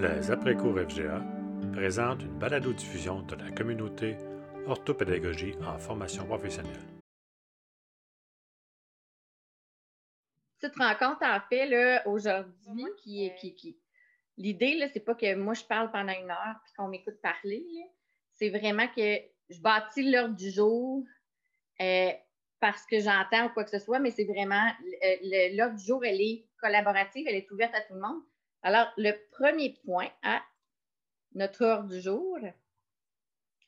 Les après-cours FGA présentent une balado-diffusion de la communauté orthopédagogie en formation professionnelle. Cette rencontre, en fait, aujourd'hui, qui est. Qui, qui, L'idée, ce n'est pas que moi, je parle pendant une heure et qu'on m'écoute parler. C'est vraiment que je bâtis l'heure du jour euh, parce que j'entends ou quoi que ce soit, mais c'est vraiment l'heure du jour, elle est collaborative, elle est ouverte à tout le monde. Alors, le premier point à notre heure du jour,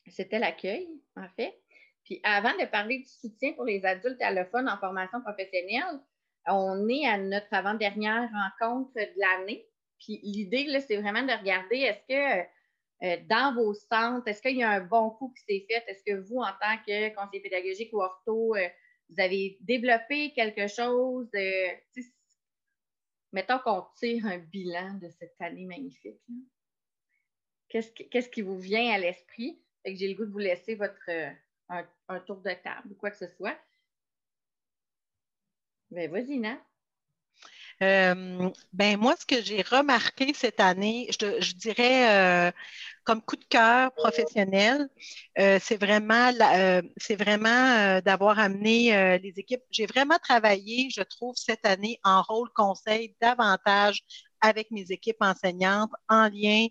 c'était l'accueil, en fait. Puis avant de parler du soutien pour les adultes allophones en formation professionnelle, on est à notre avant-dernière rencontre de l'année. Puis l'idée, c'est vraiment de regarder est-ce que euh, dans vos centres, est-ce qu'il y a un bon coup qui s'est fait? Est-ce que vous, en tant que conseiller pédagogique ou ortho, euh, vous avez développé quelque chose? Euh, mettons qu'on tire un bilan de cette année magnifique. Qu'est-ce qui, vous vient à l'esprit? J'ai le goût de vous laisser votre, un, tour de table ou quoi que ce soit. Ben, vas-y, Nat. Euh, ben moi, ce que j'ai remarqué cette année, je, dirais euh, comme coup de cœur professionnel, euh, c'est vraiment, c'est vraiment d'avoir amené les équipes. J'ai vraiment travaillé, je trouve, cette année en rôle conseil davantage avec mes équipes enseignantes en lien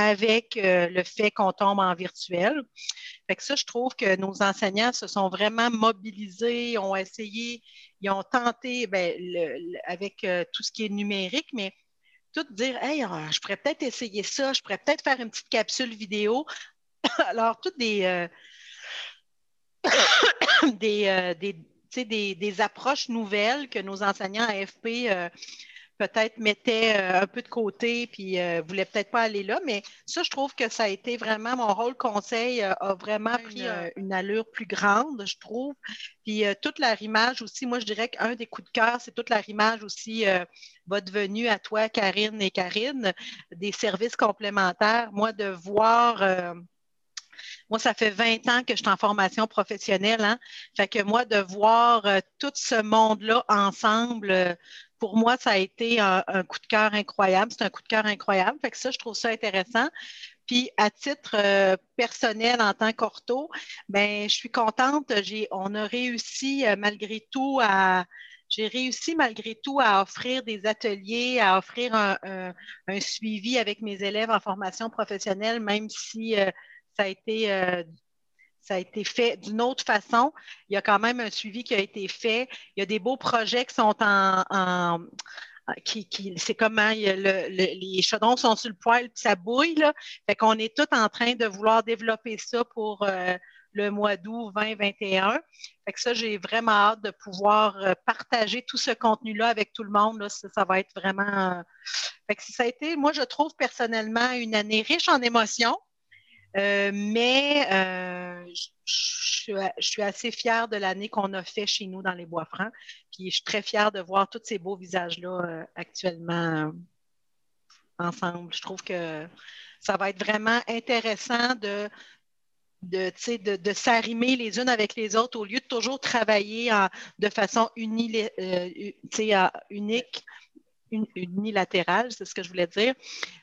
avec le fait qu'on tombe en virtuel. Fait que ça, je trouve que nos enseignants se sont vraiment mobilisés, ont essayé, ils ont tenté ben, avec euh, tout ce qui est numérique, mais tout dire, hey, ah, je pourrais peut-être essayer ça, je pourrais peut-être faire une petite capsule vidéo. Alors, toutes des, euh, euh, des, des, approches nouvelles que nos enseignants AFP peut-être mettait euh, un peu de côté puis ne euh, voulait peut-être pas aller là. Mais ça, je trouve que ça a été vraiment mon rôle conseil euh, a vraiment pris une, allure plus grande, je trouve. Puis toute la rimage aussi, moi, je dirais qu'un des coups de cœur, c'est toute la rimage aussi, votre venue à toi, Karine et Karine, des services complémentaires. Moi, de voir. Moi, ça fait 20 ans que je suis en formation professionnelle. Hein? Fait que moi, de voir tout ce monde-là ensemble, pour moi, ça a été un, coup de cœur incroyable. C'est un coup de cœur incroyable. Fait que ça, je trouve ça intéressant. Puis à titre euh, personnel en tant qu'ortho, ben je suis contente. on a réussi euh, malgré tout à j'ai réussi malgré tout à offrir des ateliers, à offrir un, suivi avec mes élèves en formation professionnelle, même si euh, ça a été ça a été fait d'une autre façon. Il y a quand même un suivi qui a été fait. Il y a des beaux projets qui sont en, qui, c'est comment les chaudrons sont sur le poêle puis ça bouille. Là. Fait qu'on est tout en train de vouloir développer ça pour euh, le mois d'août 2021. Fait que ça, j'ai vraiment hâte de pouvoir euh, partager tout ce contenu-là avec tout le monde. Ça, va être vraiment. Euh, fait que ça a été, moi, je trouve personnellement une année riche en émotions. Euh, mais euh, je, suis assez fière de l'année qu'on a fait chez nous dans les Bois-Francs. Puis je suis très fière de voir tous ces beaux visages-là euh, actuellement ensemble. Je trouve que ça va être vraiment intéressant de, de, de, s'arrimer les unes avec les autres au lieu de toujours travailler de façon unique unilatérale, c'est ce que je voulais dire,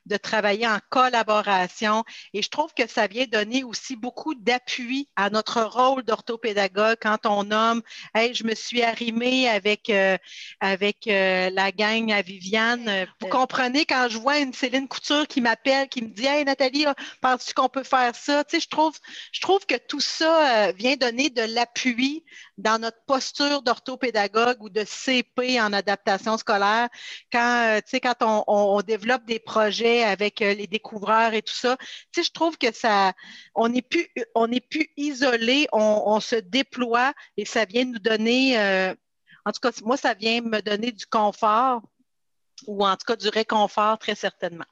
de travailler en collaboration. Et je trouve que ça vient donner aussi beaucoup d'appui à notre rôle d'orthopédagogue quand on nomme Hey, je me suis arrimée avec, euh, euh, la gang à Viviane. Vous comprenez quand je vois une Céline Couture qui m'appelle, qui me dit Hey Nathalie, penses-tu qu'on peut faire ça? Je trouve, je trouve que tout ça euh, vient donner de l'appui dans notre posture d'orthopédagogue ou de CP en adaptation scolaire quand, euh, on, développe des projets avec euh, les découvreurs et tout ça, je trouve que ça, on n'est plus, on plus isolé, on, se déploie et ça vient nous donner, euh, en tout cas, moi, ça vient me donner du confort ou en tout cas du réconfort très certainement.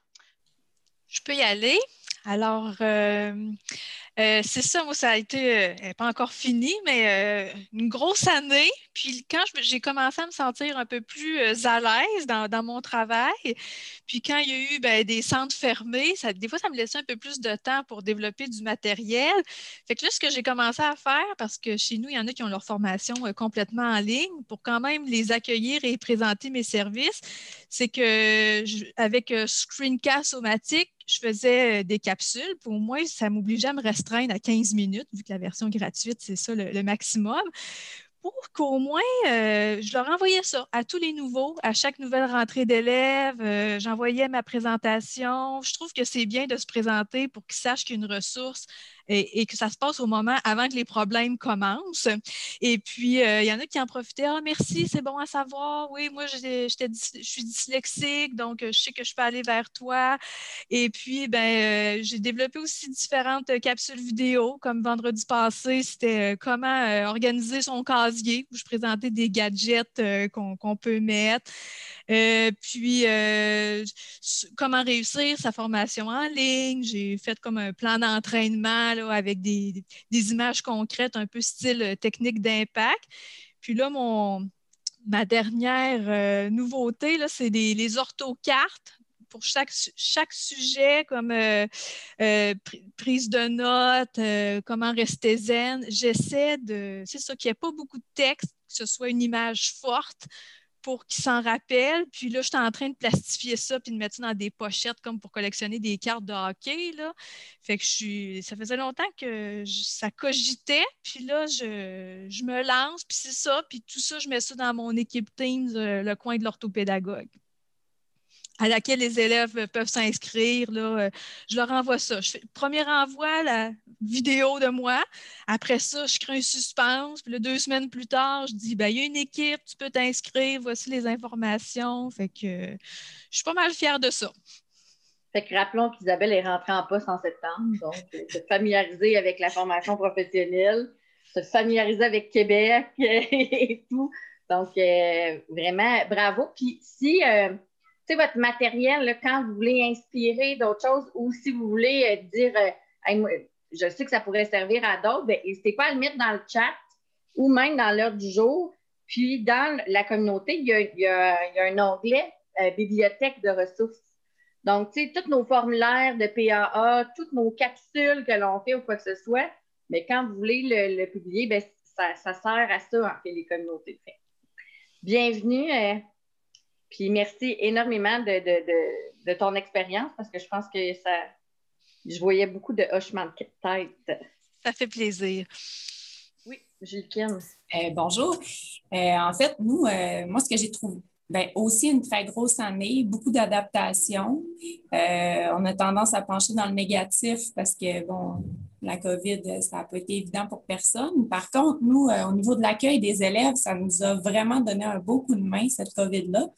Je peux y aller? Alors, c'est ça, moi, ça a été, euh, pas encore fini, mais euh, une grosse année. Puis quand j'ai commencé à me sentir un peu plus à l'aise dans, mon travail, puis quand il y a eu ben, des centres fermés, des fois, ça me laissait un peu plus de temps pour développer du matériel. Fait que là, ce que j'ai commencé à faire, parce que chez nous, il y en a qui ont leur formation complètement en ligne, pour quand même les accueillir et présenter mes services, c'est que avec Screencast-O-Matic, je faisais euh, des capsules. Pour moi, ça m'obligeait à me restreindre à 15 minutes, vu que la version gratuite, c'est ça le, maximum pour qu'au moins, euh, je leur envoyais ça à tous les nouveaux, à chaque nouvelle rentrée d'élèves. Euh, j'envoyais ma présentation. Je trouve que c'est bien de se présenter pour qu'ils sachent qu'il y a une ressource et, que ça se passe au moment avant que les problèmes commencent. Et puis, euh, il y en a qui en profitaient. Ah, merci, c'est bon à savoir. Oui, moi, je suis dyslexique, donc euh, je sais que je peux aller vers toi. Et puis, ben, euh, j'ai développé aussi différentes capsules vidéo, comme vendredi passé, c'était comment organiser son casier, où je présentais des gadgets qu'on peut mettre. puis, comment réussir sa formation en ligne. J'ai fait comme un plan d'entraînement avec des, images concrètes, un peu style euh, technique d'impact. Puis là, mon, ma dernière euh, nouveauté, c'est les orthocartes pour chaque, chaque sujet, comme euh, prise de notes, comment rester zen. J'essaie de, c'est ça, qu'il n'y ait pas beaucoup de texte, que ce soit une image forte pour qu'ils s'en rappellent. Puis là, je suis en train de plastifier ça puis de mettre ça dans des pochettes comme pour collectionner des cartes de hockey. Là. Fait que je suis. Ça faisait longtemps que ça cogitait. Puis là, je, je me lance, puis c'est ça. Puis tout ça, je mets ça dans mon équipe Teams, euh, le coin de l'orthopédagogue à laquelle les élèves peuvent s'inscrire. Euh, je leur envoie ça. Je fais premier envoi, la vidéo de moi. Après ça, je crée un suspense. Puis deux semaines plus tard, je dis ben, il y a une équipe, tu peux t'inscrire, voici les informations. Fait que je suis pas mal fière de ça. Fait que rappelons qu'Isabelle est rentrée en poste en septembre, donc euh, se familiariser avec la formation professionnelle, se familiariser avec Québec et tout. Donc, euh, vraiment, bravo. Puis si sais, votre matériel, quand vous voulez inspirer d'autres choses ou si vous voulez euh, dire, euh, je sais que ça pourrait servir à d'autres, ben, n'hésitez pas à le mettre dans le chat ou même dans l'heure du jour. Puis, dans la communauté, il y a, un onglet euh, bibliothèque de ressources. Donc, tu sais, tous nos formulaires de PAA, toutes nos capsules que l'on fait ou quoi que ce soit, mais quand vous voulez le, publier, ben, ça, sert à ça, en fait, les communautés. Bienvenue. Puis merci énormément de, ton expérience parce que je pense que ça. Je voyais beaucoup de hochements de tête. Ça fait plaisir. Oui, Jules Kim. Euh, bonjour. Euh, en fait, nous, euh, moi, ce que j'ai trouvé, ben, aussi une très grosse année, beaucoup d'adaptations. on a tendance à pencher dans le négatif parce que, bon, la COVID, ça n'a pas été évident pour personne. Par contre, nous, euh, au niveau de l'accueil des élèves, ça nous a vraiment donné un beau coup de main, cette COVID-là,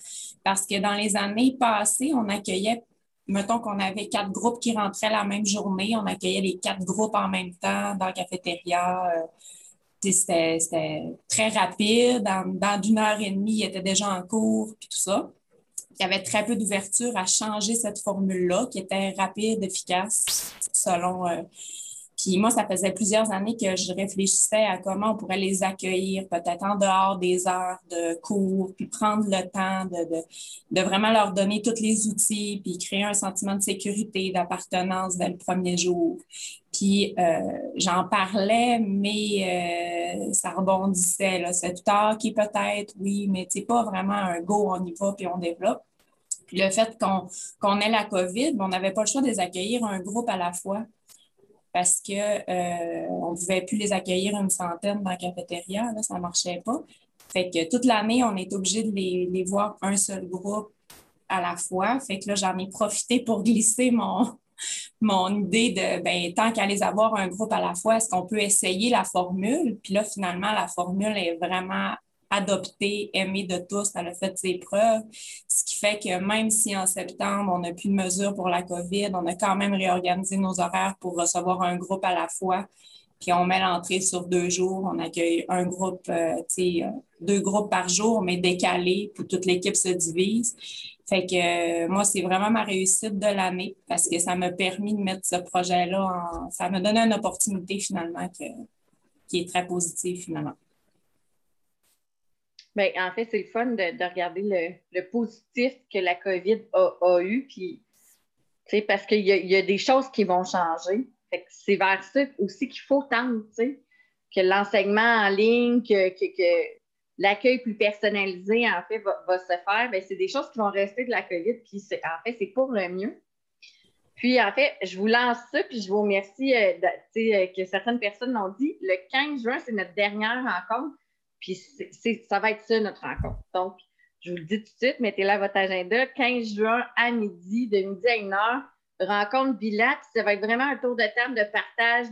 parce que dans les années passées, on accueillait, mettons qu'on avait quatre groupes qui rentraient la même journée, on accueillait les quatre groupes en même temps dans la cafétéria. Euh, c'était très rapide. Dans, une heure et demie, ils étaient déjà en cours, puis tout ça. Il y avait très peu d'ouverture à changer cette formule-là, qui était rapide, efficace, selon euh, puis moi, ça faisait plusieurs années que je réfléchissais à comment on pourrait les accueillir, peut-être en dehors des heures de cours, puis prendre le temps de, de, vraiment leur donner tous les outils, puis créer un sentiment de sécurité, d'appartenance dès le premier jour. Puis euh, j'en parlais, mais euh, ça rebondissait. C'est tout tard qui peut-être, oui, mais c'est pas vraiment un go, on y va, puis on développe. Puis le fait qu'on ait la COVID, on n'avait pas le choix de les accueillir un groupe à la fois parce qu'on euh, ne pouvait plus les accueillir une centaine dans la cafétéria, là, ça ne marchait pas. Fait que toute l'année, on est obligé de les, voir un seul groupe à la fois. Fait que là, j'en ai profité pour glisser mon, mon idée de, ben, tant qu'à les avoir un groupe à la fois, est-ce qu'on peut essayer la formule? Puis là, finalement, la formule est vraiment adoptée, aimée de tous, elle a fait ses preuves, ce qui fait que même si en septembre, on n'a plus de mesures pour la COVID, on a quand même réorganisé nos horaires pour recevoir un groupe à la fois, puis on met l'entrée sur deux jours, on accueille un groupe, euh, euh, deux groupes par jour, mais décalés, pour toute l'équipe se divise. Fait que euh, moi, c'est vraiment ma réussite de l'année parce que ça m'a permis de mettre ce projet-là en. Ça m'a donné une opportunité finalement qui est très positive finalement. Bien, en fait, c'est le fun de, regarder le, positif que la COVID a, eu. Puis, parce qu'il y, y, a des choses qui vont changer. c'est vers ça aussi qu'il faut tendre, que l'enseignement en ligne, que, que l'accueil plus personnalisé, en fait, va, se faire, bien, c'est des choses qui vont rester de la COVID, puis en fait, c'est pour le mieux. Puis, en fait, je vous lance ça, puis je vous remercie euh, euh, que certaines personnes l'ont dit. Le 15 juin, c'est notre dernière rencontre, puis ça va être ça, notre rencontre. Donc, je vous le dis tout de suite, mettez là votre agenda. 15 juin à midi, de midi à une heure, rencontre bilan, ça va être vraiment un tour de table de partage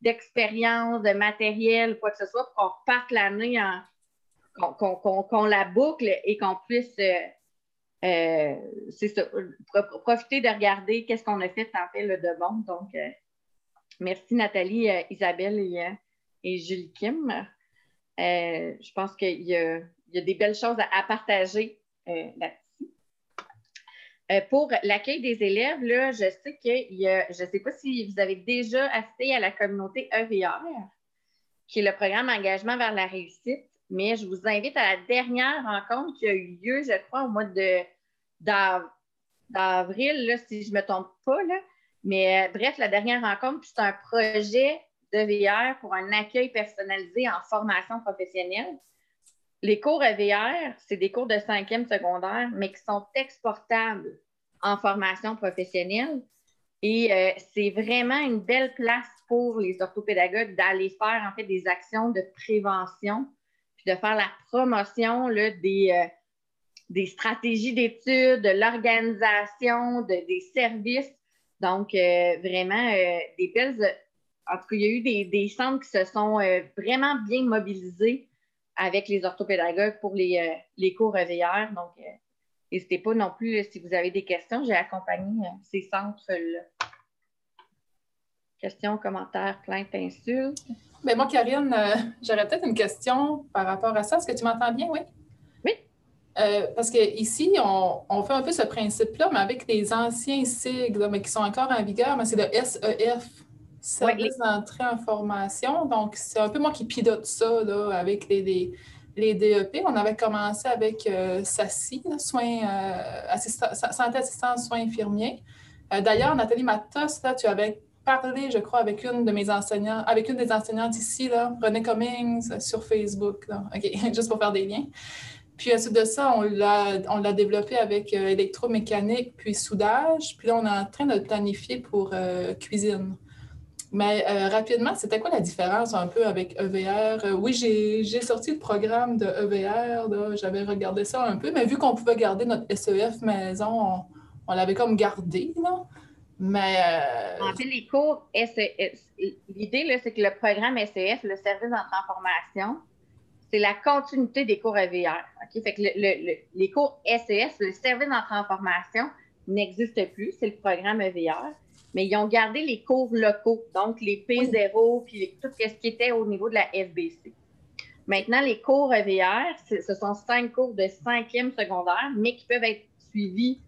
d'expérience, de, matériel, quoi que ce soit, pour qu'on reparte l'année en, qu'on la boucle et qu'on puisse euh, euh, profiter de regarder qu'est-ce qu'on a fait en fait le de bon. Donc, euh, merci Nathalie, Isabelle et, Julie Kim. je pense qu'il y, a des belles choses à, partager là-dessus. pour l'accueil des élèves, là, je sais qu'il y a, je ne sais pas si vous avez déjà assisté à la communauté EVR, qui est le programme Engagement vers la réussite mais je vous invite à la dernière rencontre qui a eu lieu, je crois, au mois d'avril, si je ne me trompe pas. Là. Mais euh, bref, la dernière rencontre, c'est un projet de VR pour un accueil personnalisé en formation professionnelle. Les cours EVR, c'est des cours de cinquième secondaire, mais qui sont exportables en formation professionnelle. Et euh, c'est vraiment une belle place pour les orthopédagogues d'aller faire en fait des actions de prévention de faire la promotion des, euh, des stratégies d'études, de l'organisation, des services. Donc, euh, vraiment, euh, des belles. En tout cas, il y a eu des, centres qui se sont vraiment bien mobilisés avec les orthopédagogues pour les, les cours EVR. Donc, n'hésitez pas non plus si vous avez des questions. J'ai accompagné ces centres-là. Questions, commentaires, plaintes, insultes. Bien, moi, Karine, euh, j'aurais peut-être une question par rapport à ça. Est-ce que tu m'entends bien, oui? Oui. Euh, parce qu'ici, on, on fait un peu ce principe-là, mais avec les anciens sigles, mais qui sont encore en vigueur, mais c'est le SEF, Service d'entrée en formation. Donc, c'est un peu moi qui pilote ça là, avec les, les, DEP. On avait commencé avec euh, SACI, soins, assistant, santé assistance soins infirmiers. D'ailleurs, Nathalie Matos, là, tu avais parlé, je crois, avec une de mes enseignants, avec une des enseignantes ici, là, René Cummings, euh, sur Facebook. OK, juste pour faire des liens. Puis ensuite de ça, on l'a développé avec euh, électromécanique, puis soudage. Puis là, on est en train de planifier pour euh, cuisine. Mais rapidement, c'était quoi la différence un peu avec EVR? oui, j'ai sorti le programme de EVR, j'avais regardé ça un peu, mais vu qu'on pouvait garder notre SEF maison, on, on l'avait comme gardé. Là. Mais. Euh, en fait, les cours SES, l'idée, c'est que le programme SEF, le service en formation, c'est la continuité des cours EVR. Fait que les cours SES, le service en formation, n'existe plus. C'est le programme EVR. Mais ils ont gardé les cours locaux, donc les P0, puis tout ce qui était au niveau de la FBC. Maintenant, les cours EVR, ce sont cinq cours de cinquième secondaire, mais qui peuvent être suivis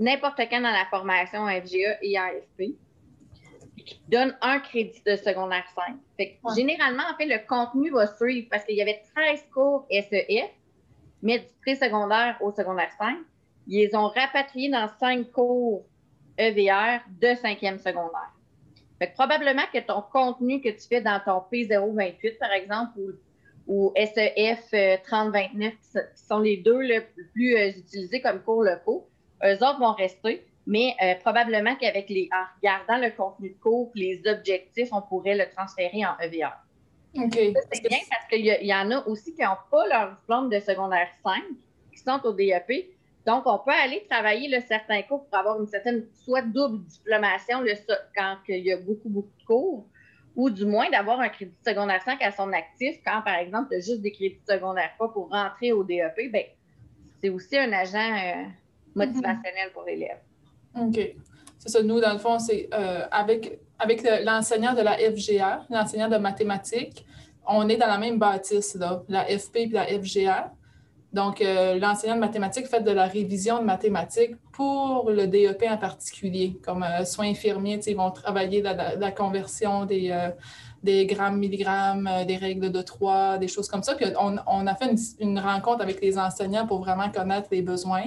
n'importe quand dans la formation FGA et AFP qui donne un crédit de secondaire 5. Généralement, en fait, le contenu va suivre parce qu'il y avait 13 cours SEF, mais du pré-secondaire au secondaire 5. Ils les ont rapatriés dans 5 cours EVR de 5e secondaire. Fait probablement que ton contenu que tu fais dans ton P028, par exemple, ou, SEF 3029, euh, qui sont les deux les plus euh, utilisés comme cours locaux, eux autres vont rester, mais euh, probablement qu'avec les, en regardant le contenu de cours, les objectifs, on pourrait le transférer en EVR. OK. C'est bien parce qu'il y, en a aussi qui n'ont pas leur diplôme de secondaire 5, qui sont au DEP. Donc, on peut aller travailler le certains cours pour avoir une certaine, soit double diplomation le, quand il y a beaucoup, beaucoup de cours, ou du moins d'avoir un crédit secondaire 5 à son actif quand, par exemple, tu as juste des crédits secondaire 3 pour rentrer au DEP. Bien, c'est aussi un agent euh, motivationnel pour l'élève. OK. C'est ça. Nous, dans le fond, c'est euh, avec, avec l'enseignant de la FGA, l'enseignant de mathématiques, on est dans la même bâtisse, là, la FP et la FGA. Donc, euh, l'enseignant de mathématiques fait de la révision de mathématiques pour le DEP en particulier, comme euh, soins infirmiers, ils vont travailler la, conversion des, des grammes, milligrammes, des règles de trois, des choses comme ça. Puis on a fait une, rencontre avec les enseignants pour vraiment connaître les besoins.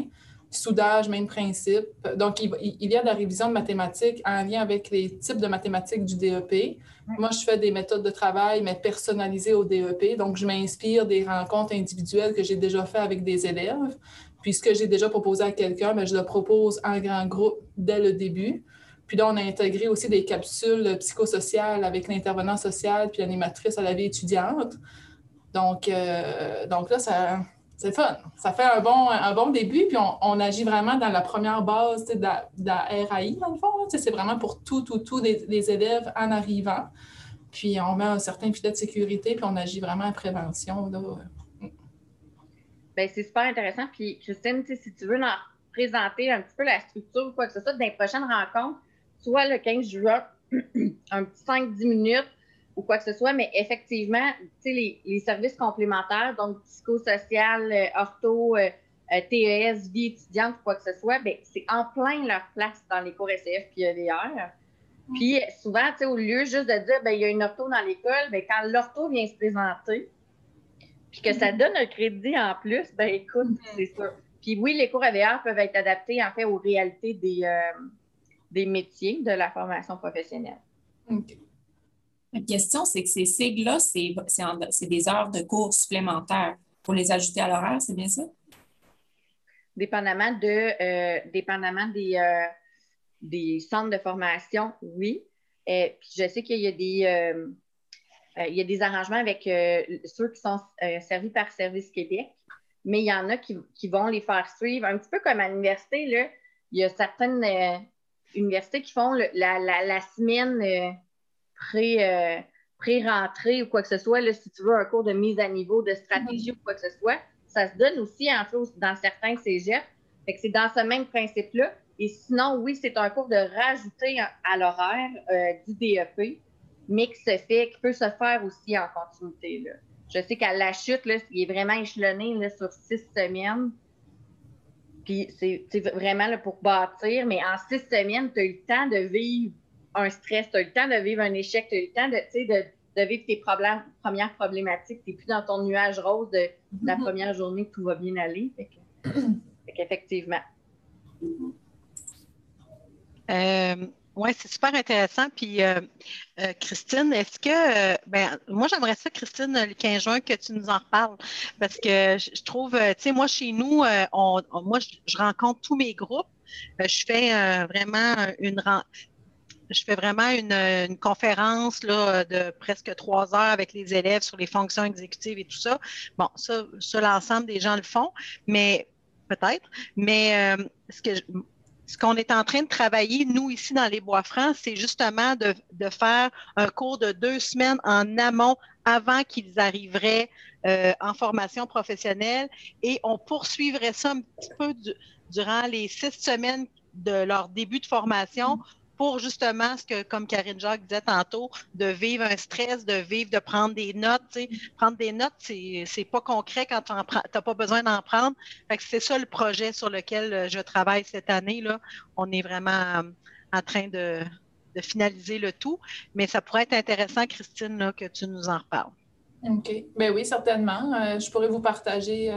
Soudage, même principe. Donc, il, il y a de la révision de mathématiques en lien avec les types de mathématiques du DEP. Moi, je fais des méthodes de travail, mais personnalisées au DEP. Donc, je m'inspire des rencontres individuelles que j'ai déjà faites avec des élèves. Puis, ce que j'ai déjà proposé à quelqu'un, mais ben, je le propose en grand groupe dès le début. Puis là, on a intégré aussi des capsules psychosociales avec l'intervenant social puis l'animatrice à la vie étudiante. Donc, euh, donc là, ça, c'est fun. Ça fait un bon, un bon début, puis on, agit vraiment dans la première base de la, RAI, dans le fond. C'est vraiment pour tout, tout, tout les, élèves en arrivant. Puis on met un certain filet de sécurité, puis on agit vraiment en prévention. Bien, c'est super intéressant. Puis Christine, si tu veux nous présenter un petit peu la structure ou quoi que ce soit, dans les prochaines rencontres, soit le 15 juin, un petit 5-10 minutes, ou quoi que ce soit, mais effectivement, les, les services complémentaires, donc psychosocial, euh, ortho, euh, euh, TES, vie étudiante, quoi que ce soit, ben, c'est en plein leur place dans les cours SF puis EVR. Puis souvent, au lieu juste de dire, ben, il y a une ortho dans l'école, ben, quand l'ortho vient se présenter, puis que ça mm-hmm. donne un crédit en plus, ben écoute, mm-hmm. c'est sûr. Puis oui, les cours EVR peuvent être adaptés en fait aux réalités des, des métiers de la formation professionnelle. La question, c'est que ces sigles-là, c'est des heures de cours supplémentaires pour les ajouter à l'horaire, c'est bien ça? Dépendamment, de, euh, dépendamment des, euh, des centres de formation, oui. Et euh, puis je sais qu'il y a des, il y a des arrangements avec ceux qui sont servis par Service Québec, mais il y en a qui, qui, vont les faire suivre un petit peu comme à l'université. Là, il y a certaines universités qui font la, la, la, semaine euh, pré-rentrée ou quoi que ce soit, là, si tu veux un cours de mise à niveau, de stratégie ou quoi que ce soit, ça se donne aussi en fait dans certains cégeps. C'est dans ce même principe-là. Et sinon, oui, c'est un cours de rajouter à l'horaire euh, du DEP, mais qui se fait, qui peut se faire aussi en continuité. Là. Je sais qu'à la chute, là, il est vraiment échelonné là, sur six semaines. Puis c'est vraiment là, pour bâtir, mais en six semaines, tu as eu le temps de vivre un stress, tu as eu le temps de vivre un échec, tu as eu le temps de, de, de vivre tes problèmes, premières problématiques. Tu n'es plus dans ton nuage rose de, la mm-hmm. première journée que tout va bien aller. Fait, qu'effectivement. Euh, oui, c'est super intéressant. Puis, euh, euh, Christine, est-ce que, ben, moi, j'aimerais ça, Christine, le 15 juin, que tu nous en reparles. Parce que je trouve, tu sais, moi, chez nous, on, moi, je, rencontre tous mes groupes. je fais vraiment une je fais vraiment une, conférence là, de presque trois heures avec les élèves sur les fonctions exécutives et tout ça. Bon, ça, ça l'ensemble des gens le font, mais peut-être. Mais euh, ce qu'on est en train de travailler, nous, ici dans les Bois-Francs, c'est justement de, faire un cours de deux semaines en amont avant qu'ils arriveraient euh, en formation professionnelle et on poursuivrait ça un petit peu durant les six semaines de leur début de formation pour justement ce que, comme Karine Jacques disait tantôt, de vivre un stress, de vivre, de prendre des notes. Prendre des notes, c'est pas concret quand tu n'as pas besoin d'en prendre. c'est ça le projet sur lequel euh, je travaille cette année. Là. On est vraiment euh, en train de, finaliser le tout. Mais ça pourrait être intéressant, Christine, que tu nous en reparles. OK. Bien oui, certainement. Euh, je pourrais vous partager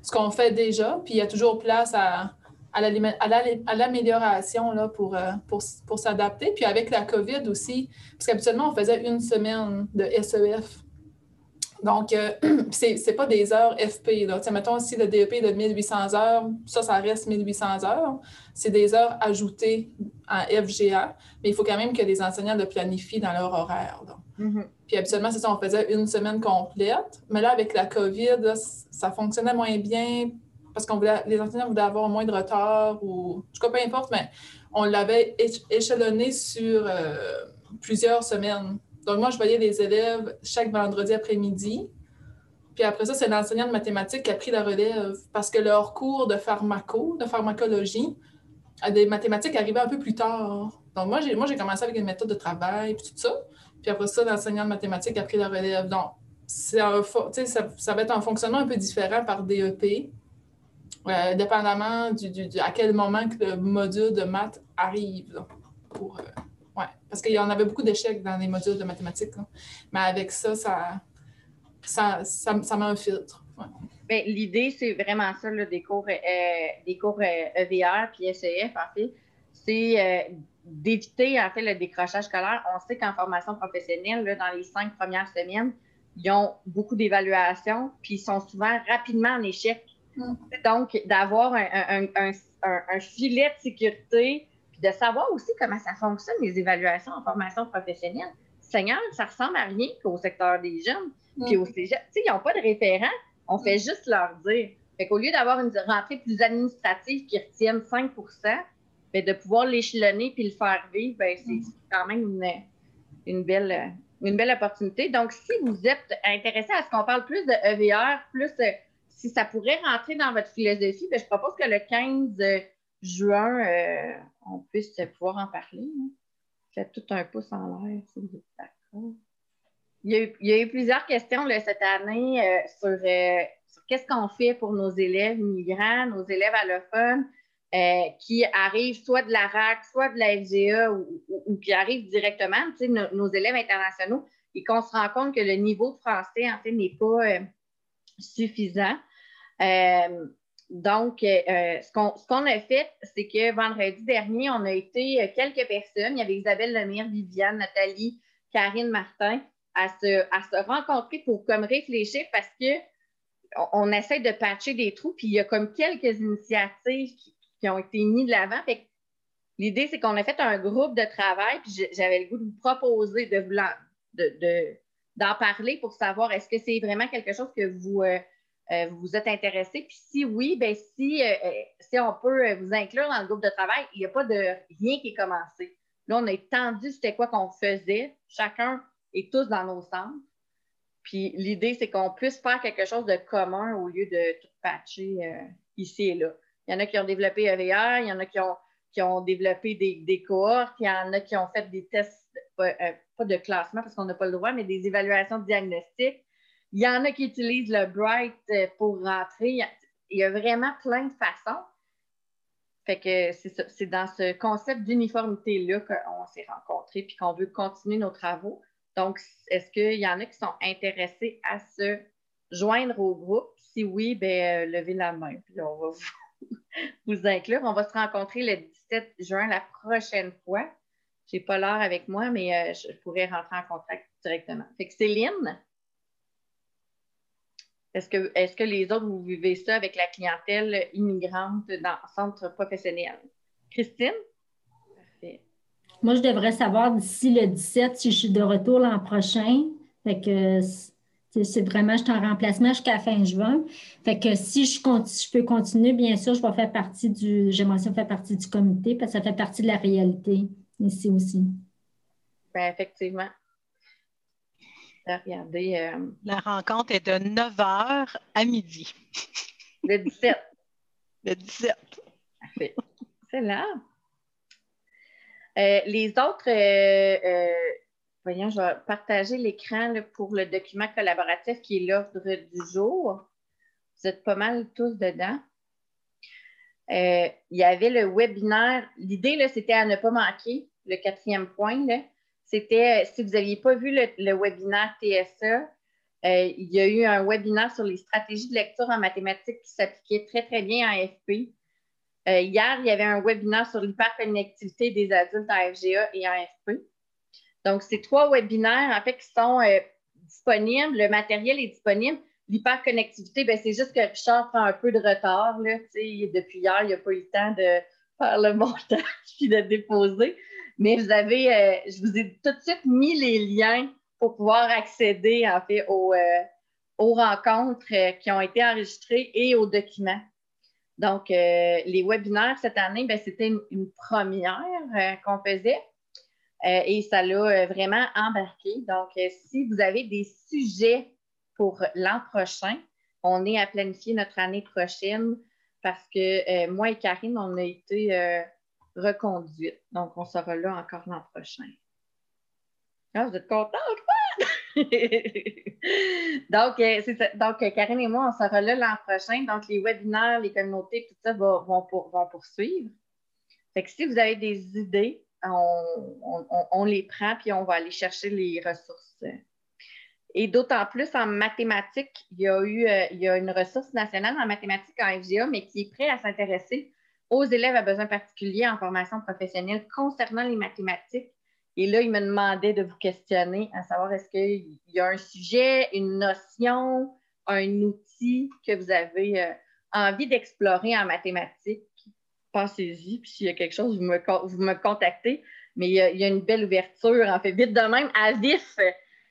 ce qu'on fait déjà. Puis il y a toujours place à à l'amélioration là, pour, euh, pour, pour s'adapter. Puis avec la COVID aussi, parce qu'habituellement, on faisait une semaine de SEF. Donc, euh, c'est ce n'est pas des heures FP. Là. mettons, si le DEP de 1800 heures, ça, ça reste 1800 heures. C'est des heures ajoutées en FGA, mais il faut quand même que les enseignants le planifient dans leur horaire. Mm-hmm. Puis habituellement, c'est ça, on faisait une semaine complète. Mais là, avec la COVID, ça fonctionnait moins bien parce qu'on les enseignants voulaient avoir moins de retard ou, je sais peu importe, mais on l'avait échelonné sur euh, plusieurs semaines. Donc, moi, je voyais les élèves chaque vendredi après-midi. Puis après ça, c'est l'enseignant de mathématiques qui a pris la relève parce que leur cours de pharmaco, de pharmacologie, des mathématiques arrivait un peu plus tard. Donc, moi, j'ai, moi, j'ai commencé avec une méthode de travail, puis tout ça. Puis après ça, l'enseignant de mathématiques a pris la relève. Donc, ça, ça, va être un fonctionnement un peu différent par DEP, euh, dépendamment du, à quel moment que le module de maths arrive. pour, ouais, parce qu'il y en avait beaucoup d'échecs dans les modules de mathématiques. Mais avec ça, ça, ça, ça, met un filtre. Ben, l'idée, c'est vraiment ça, des cours, euh, des cours EVR euh, e puis SEF, en fait. C'est euh, d'éviter, en fait, le décrochage scolaire. On sait qu'en formation professionnelle, dans les cinq premières semaines, ils ont beaucoup d'évaluations, puis ils sont souvent rapidement en échec. Mm. Donc, d'avoir un, un, filet de sécurité, puis de savoir aussi comment ça fonctionne, les évaluations en formation professionnelle. Seigneur, ça ressemble à rien qu'au secteur des jeunes. Puis mm. au cégep, tu sais, ils n'ont pas de référent. On fait mm. juste leur dire. Fait qu'au lieu d'avoir une rentrée plus administrative qui retienne 5 bien, de pouvoir l'échelonner puis le faire vivre, ben, c'est quand même une, une, belle, une belle opportunité. Donc, si vous êtes intéressé à ce qu'on parle plus de EVR, plus euh, si ça pourrait rentrer dans votre philosophie, bien, je propose que le 15 juin, euh, on puisse pouvoir en parler. Hein. Faites tout un pouce en l'air si vous êtes d'accord. Il y, a eu, plusieurs questions cette année euh, euh, sur, qu'est-ce qu'on fait pour nos élèves migrants, nos élèves allophones euh, qui arrivent soit de la RAC, soit de la FGA ou, qui arrivent directement, nos, élèves internationaux, et qu'on se rend compte que le niveau de français, en fait, n'est pas suffisant. Donc, ce qu'on a fait, c'est que vendredi dernier, on a été quelques personnes. Il y avait Isabelle Lemire, Viviane, Nathalie, Karine Martin, à se, rencontrer pour comme réfléchir parce que on, essaie de patcher des trous, puis il y a comme quelques initiatives qui, ont été mises de l'avant. L'idée, c'est qu'on a fait un groupe de travail, puis j'avais le goût de vous proposer de d'en parler pour savoir est-ce que c'est vraiment quelque chose que vous, euh, euh, vous êtes intéressé. Puis si oui, ben si, euh, si on peut vous inclure dans le groupe de travail, il n'y a pas de rien qui est commencé. Là, on a étendu c'était quoi qu'on faisait. Chacun et tous dans nos centres. Puis l'idée, c'est qu'on puisse faire quelque chose de commun au lieu de tout patcher euh, ici et là. Il y en a qui ont développé EVR, il y en a qui ont, qui ont développé des, des cohortes, il y en a qui ont fait des tests, pas, euh, de classement parce qu'on n'a pas le droit, mais des évaluations de diagnostic. Il y en a qui utilisent le Bright euh, pour rentrer. Il y a vraiment plein de façons. Fait que c'est dans ce concept d'uniformité-là qu'on s'est rencontrés puis qu'on veut continuer nos travaux. Donc, est-ce qu'il y en a qui sont intéressés à se joindre au groupe? Si oui, bien, euh, levez la main, puis on va vous, inclure. On va se rencontrer le 17 juin la prochaine fois. Je n'ai pas l'heure avec moi, mais euh, je pourrais rentrer en contact directement. Fait que Céline, est-ce que, est que les autres, vous vivez ça avec la clientèle immigrante dans le centre professionnel? Christine? Moi, je devrais savoir d'ici le 17 si je suis de retour l'an prochain. Fait que c'est vraiment, je suis en remplacement jusqu'à fin juin. Fait que si je, je peux continuer, bien sûr, je vais faire partie du, j'aimerais ça faire partie du comité parce que ça fait partie de la réalité ici aussi. Bien, effectivement. Euh, la rencontre est de 9 h à midi. Le 17. Le 17. Parfait. C'est là. Euh, les autres, euh, voyons, je vais partager l'écran pour le document collaboratif qui est l'ordre du jour. Vous êtes pas mal tous dedans. il y avait le webinaire. L'idée, c'était à ne pas manquer. Le quatrième point, c'était, si vous n'aviez pas vu le, webinaire TSA, il y a eu un webinaire sur les stratégies de lecture en mathématiques qui s'appliquait très, très bien en FP. Euh, hier, il y avait un webinaire sur l'hyperconnectivité des adultes en FGA et en FP. Donc, ces trois webinaires, en fait, qui sont euh, disponibles. Le matériel est disponible. L'hyperconnectivité, ben, c'est juste que Richard prend un peu de retard. Là, depuis hier, il n'a pas eu le temps de faire le montage et de déposer. Mais vous avez, euh, je vous ai tout de suite mis les liens pour pouvoir accéder, en fait, aux, aux rencontres qui ont été enregistrées et aux documents. Donc, euh, les webinaires cette année, ben, c'était une, première euh, qu'on faisait euh, et ça l'a vraiment embarqué. Donc, si vous avez des sujets pour l'an prochain, on est à planifier notre année prochaine parce que moi et Karine, on a été reconduites. Donc, on sera là encore l'an prochain. Ah, vous êtes contente, quoi? donc, euh. Donc, Karine et moi, on sera là l'an prochain. Donc, les webinaires, les communautés, tout ça vont, vont poursuivre. Fait que si vous avez des idées, on, les prend puis on va aller chercher les ressources. Et d'autant plus en mathématiques, il y a eu euh, il y a une ressource nationale en mathématiques en FGA, mais qui est prêt à s'intéresser aux élèves à besoins particuliers en formation professionnelle concernant les mathématiques. Et là, il me demandait de vous questionner à savoir est-ce qu'il y a un sujet, une notion, un outil que vous avez euh, envie d'explorer en mathématiques? Pensez-y. Puis s'il y a quelque chose, vous me, contactez. Mais il y, a, une belle ouverture. En fait, vite de même, à vif,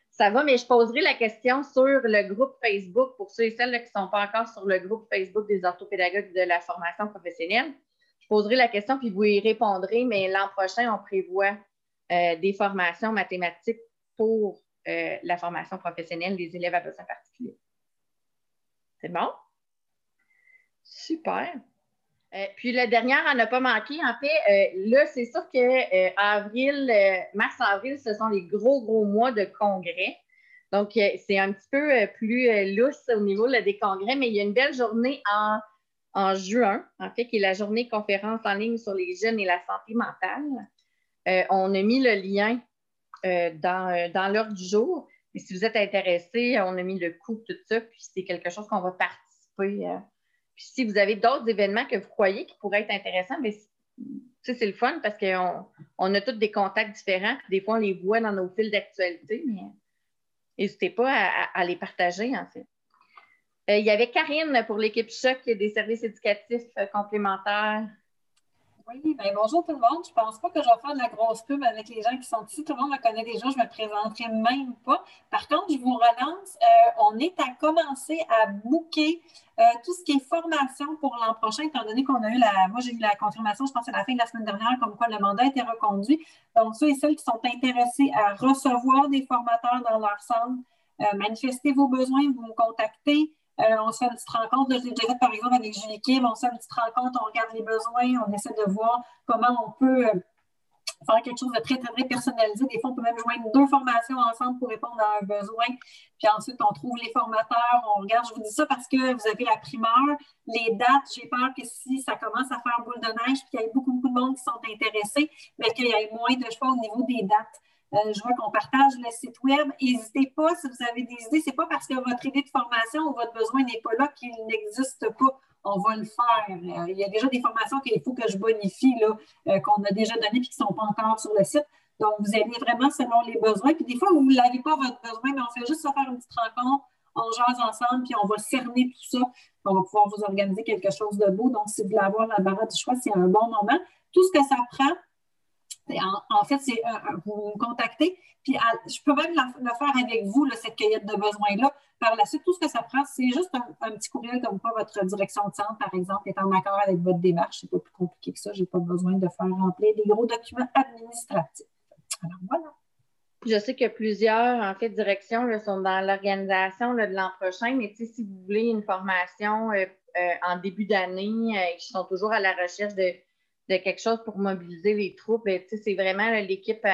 ça va. Mais je poserai la question sur le groupe Facebook pour ceux et celles qui ne sont pas encore sur le groupe Facebook des orthopédagogues de la formation professionnelle. Poserai la question puis vous y répondrez. Mais l'an prochain, on prévoit euh, des formations mathématiques pour euh, la formation professionnelle des élèves à besoins particuliers. C'est bon? Super. Euh, puis la dernière, on n'a pas manqué. En fait, là, c'est sûr que avril, mars-avril, ce sont les gros, gros mois de congrès. Donc, c'est un petit peu plus lousse au niveau des congrès, mais il y a une belle journée en, en, juin, en fait, qui est la journée conférence en ligne sur les jeunes et la santé mentale. on a mis le lien dans, dans l'heure du jour. Si vous êtes intéressé, on a mis le coup, tout ça, puis c'est quelque chose qu'on va participer puis si vous avez d'autres événements que vous croyez qui pourraient être intéressants, bien, c'est le fun parce qu'on on a tous des contacts différents. des fois, on les voit dans nos fils d'actualité, mais n'hésitez pas à, les partager, en fait. Euh, il y avait Karine pour l'équipe Choc des services éducatifs euh, complémentaires. Oui, bien bonjour tout le monde. Je ne pense pas que je vais faire de la grosse pub avec les gens qui sont ici. Tout le monde me connaît déjà, je ne me présenterai même pas. Par contre, je vous relance. Euh, on est à commencer à booker tout ce qui est formation pour l'an prochain, étant donné qu'on a eu la. Moi, j'ai eu la confirmation, je pense, à la fin de la semaine dernière, comme quoi le mandat a été reconduit. Donc, ceux et celles qui sont intéressés à recevoir des formateurs dans leur centre, manifestez vos besoins, vous me contactez. Euh, on se fait une petite rencontre. Je l'ai déjà fait, par exemple, avec Julie Kim. On se fait une petite rencontre, on regarde les besoins, on essaie de voir comment on peut euh, faire quelque chose de très, très, très personnalisé. Des fois, on peut même joindre deux formations ensemble pour répondre à un besoin. Puis ensuite, on trouve les formateurs, on regarde. Je vous dis ça parce que vous avez la primeur. Les dates, j'ai peur que si ça commence à faire boule de neige, puis qu'il y ait beaucoup, beaucoup de monde qui sont intéressés, mais qu'il y ait moins de choix au niveau des dates. Euh, je vois qu'on partage le site web. N'hésitez pas si vous avez des idées. Ce n'est pas parce que votre idée de formation ou votre besoin n'est pas là qu'il n'existe pas. On va le faire. Euh, il y a déjà des formations qu'il faut que je bonifie, euh, qu'on a déjà données et qui ne sont pas encore sur le site. Donc, vous allez vraiment selon les besoins. Puis des fois, vous ne l'avez pas votre besoin, mais on fait juste se faire une petite rencontre, on jase ensemble, puis on va cerner tout ça. On va pouvoir vous organiser quelque chose de beau. Donc, si vous voulez avoir la barre du choix, c'est un bon moment. Tout ce que ça prend, en, fait, c'est vous me contactez, puis je peux même le faire avec vous, cette cueillette de besoins-là. Par la suite, tout ce que ça prend, c'est juste un, petit courriel comme quoi votre direction de centre, par exemple, est en accord avec votre démarche. C'est pas plus compliqué que ça. Je n'ai pas besoin de faire remplir des gros documents administratifs. Alors voilà. Je sais que plusieurs, en fait, directions sont dans l'organisation de l'an prochain, mais si vous voulez une formation euh, euh, en début d'année, euh, ils sont toujours à la recherche de de quelque chose pour mobiliser les troupes, ben, c'est vraiment l'équipe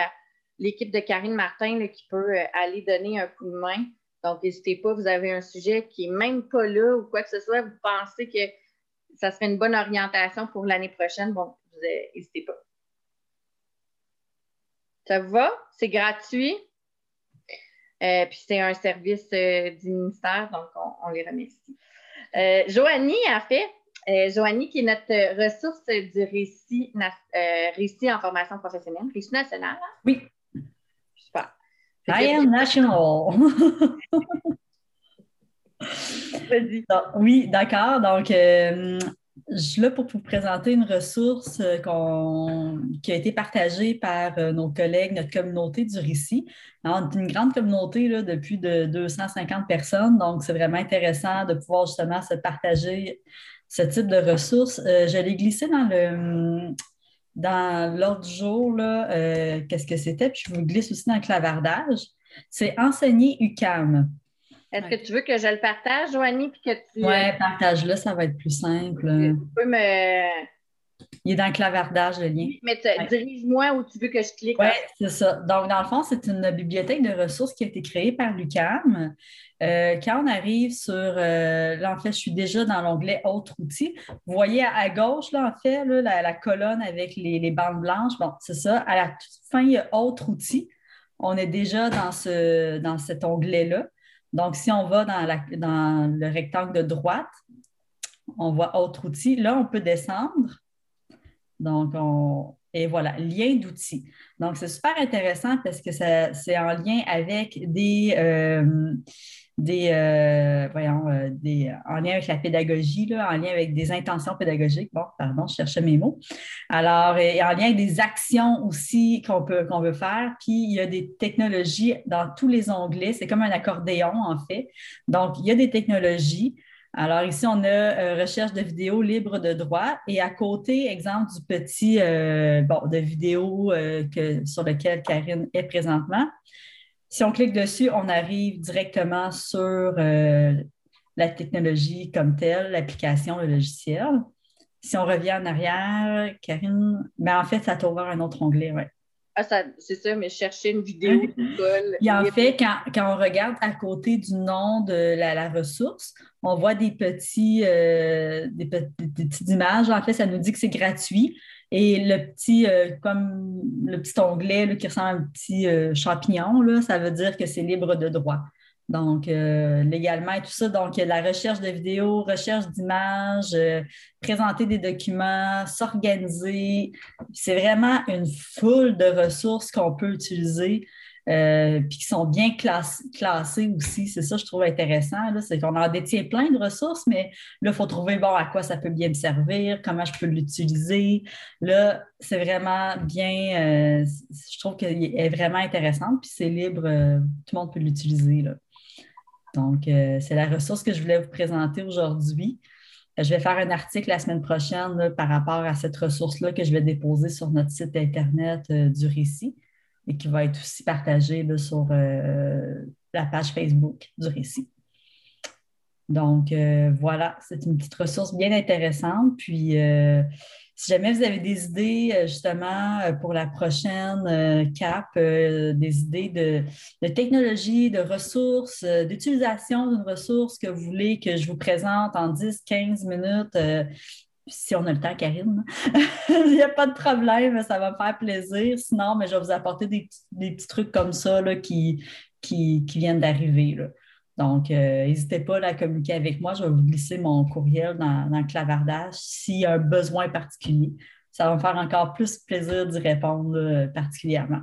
l'équipe de Karine Martin qui peut euh, aller donner un coup de main. Donc, n'hésitez pas, vous avez un sujet qui n'est même pas là ou quoi que ce soit, vous pensez que ça serait une bonne orientation pour l'année prochaine, bon, n'hésitez pas. Ça vous va? C'est gratuit? Euh, puis c'est un service euh, du ministère, donc on, les remercie. Joanie a fait euh, Joanie, qui est notre ressource du récit, euh, récit en formation professionnelle, récit national. Hein? Oui. Super. I am national. oui, d'accord. Donc, euh, je suis là pour vous présenter une ressource qui a été partagée par nos collègues, notre communauté du récit. une grande communauté là, de plus de 250 personnes, donc c'est vraiment intéressant de pouvoir justement se partager ce type de ressources. Euh, je l'ai glissé dans le dans l'ordre du jour, euh, qu'est-ce que c'était, puis je vous glisse aussi dans le clavardage. C'est enseigner UCAM. Est-ce que tu veux que je le partage, Joanie, puis que tu... Oui, partage-le, ça va être plus simple. Tu peux me... Il est dans le clavardage, le lien. mais dirige-moi où tu veux que je clique. Oui, c'est ça. Donc, dans le fond, c'est une bibliothèque de ressources qui a été créée par l'UCAM. Euh, quand on arrive sur, euh, là, en fait, je suis déjà dans l'onglet Autres outils. Vous voyez à, gauche, là, en fait, la, colonne avec les, bandes blanches. Bon, c'est ça. À la toute fin, il y a Autres outils. On est déjà dans, ce, dans cet onglet-là. Donc, si on va dans, le rectangle de droite, on voit Autres outils. Là, on peut descendre. Donc, on, et voilà, lien d'outils. Donc, c'est super intéressant parce que c'est en lien avec des, euh, des, euh, euh, des, en lien avec la pédagogie, là, en lien avec des intentions pédagogiques. Bon, pardon, je cherchais mes mots. Alors, et en lien avec des actions aussi qu'on peut veut faire. Puis, il y a des technologies dans tous les onglets. C'est comme un accordéon, en fait. Donc, il y a des technologies. Alors ici, on a euh, recherche de vidéos libres de droit et à côté, exemple du petit bon, de vidéo que, sur lequel Karine est présentement. Si on clique dessus, on arrive directement sur euh, la technologie comme telle, l'application, le logiciel. Si on revient en arrière, Karine, ben en fait, ça t'ouvre un autre onglet, ouais. Ah, c'est ça, mais chercher une vidéo Et en fait, quand, on regarde à côté du nom de la, ressource, on voit des petits, euh, des, petites images. En fait, ça nous dit que c'est gratuit. Et le petit, euh, comme le petit onglet qui ressemble à un petit euh, champignon, là, ça veut dire que c'est libre de droit. Donc, euh, légalement et tout ça. Donc, la recherche de vidéos, recherche d'images, présenter des documents, s'organiser. C'est vraiment une foule de ressources qu'on peut utiliser euh, puis qui sont bien classés aussi. C'est ça, je trouve intéressant. C'est qu'on en détient plein de ressources, mais là, il faut trouver bon, à quoi ça peut bien me servir, comment je peux l'utiliser. Là, c'est vraiment bien, euh, je trouve qu'elle est vraiment intéressante, puis c'est libre, euh, tout le monde peut l'utiliser. Donc, c'est la ressource que je voulais vous présenter aujourd'hui. Je vais faire un article la semaine prochaine par rapport à cette ressource-là que je vais déposer sur notre site Internet du récit et qui va être aussi partagé sur euh, la page Facebook du récit. Donc, euh, voilà, c'est une petite ressource bien intéressante. Puis, euh, si jamais vous avez des idées, justement, pour la prochaine CAP, des idées de, de, technologie, de ressources, d'utilisation d'une ressource que vous voulez que je vous présente en 10-15 minutes, si on a le temps, Karine. Il n'y a pas de problème, ça va me faire plaisir. Sinon, mais je vais vous apporter des, petits trucs comme ça là, qui, qui, viennent d'arriver. Donc, euh, n'hésitez pas à communiquer avec moi. Je vais vous glisser mon courriel dans, le clavardage s'il y a un besoin particulier. Ça va me faire encore plus plaisir d'y répondre particulièrement.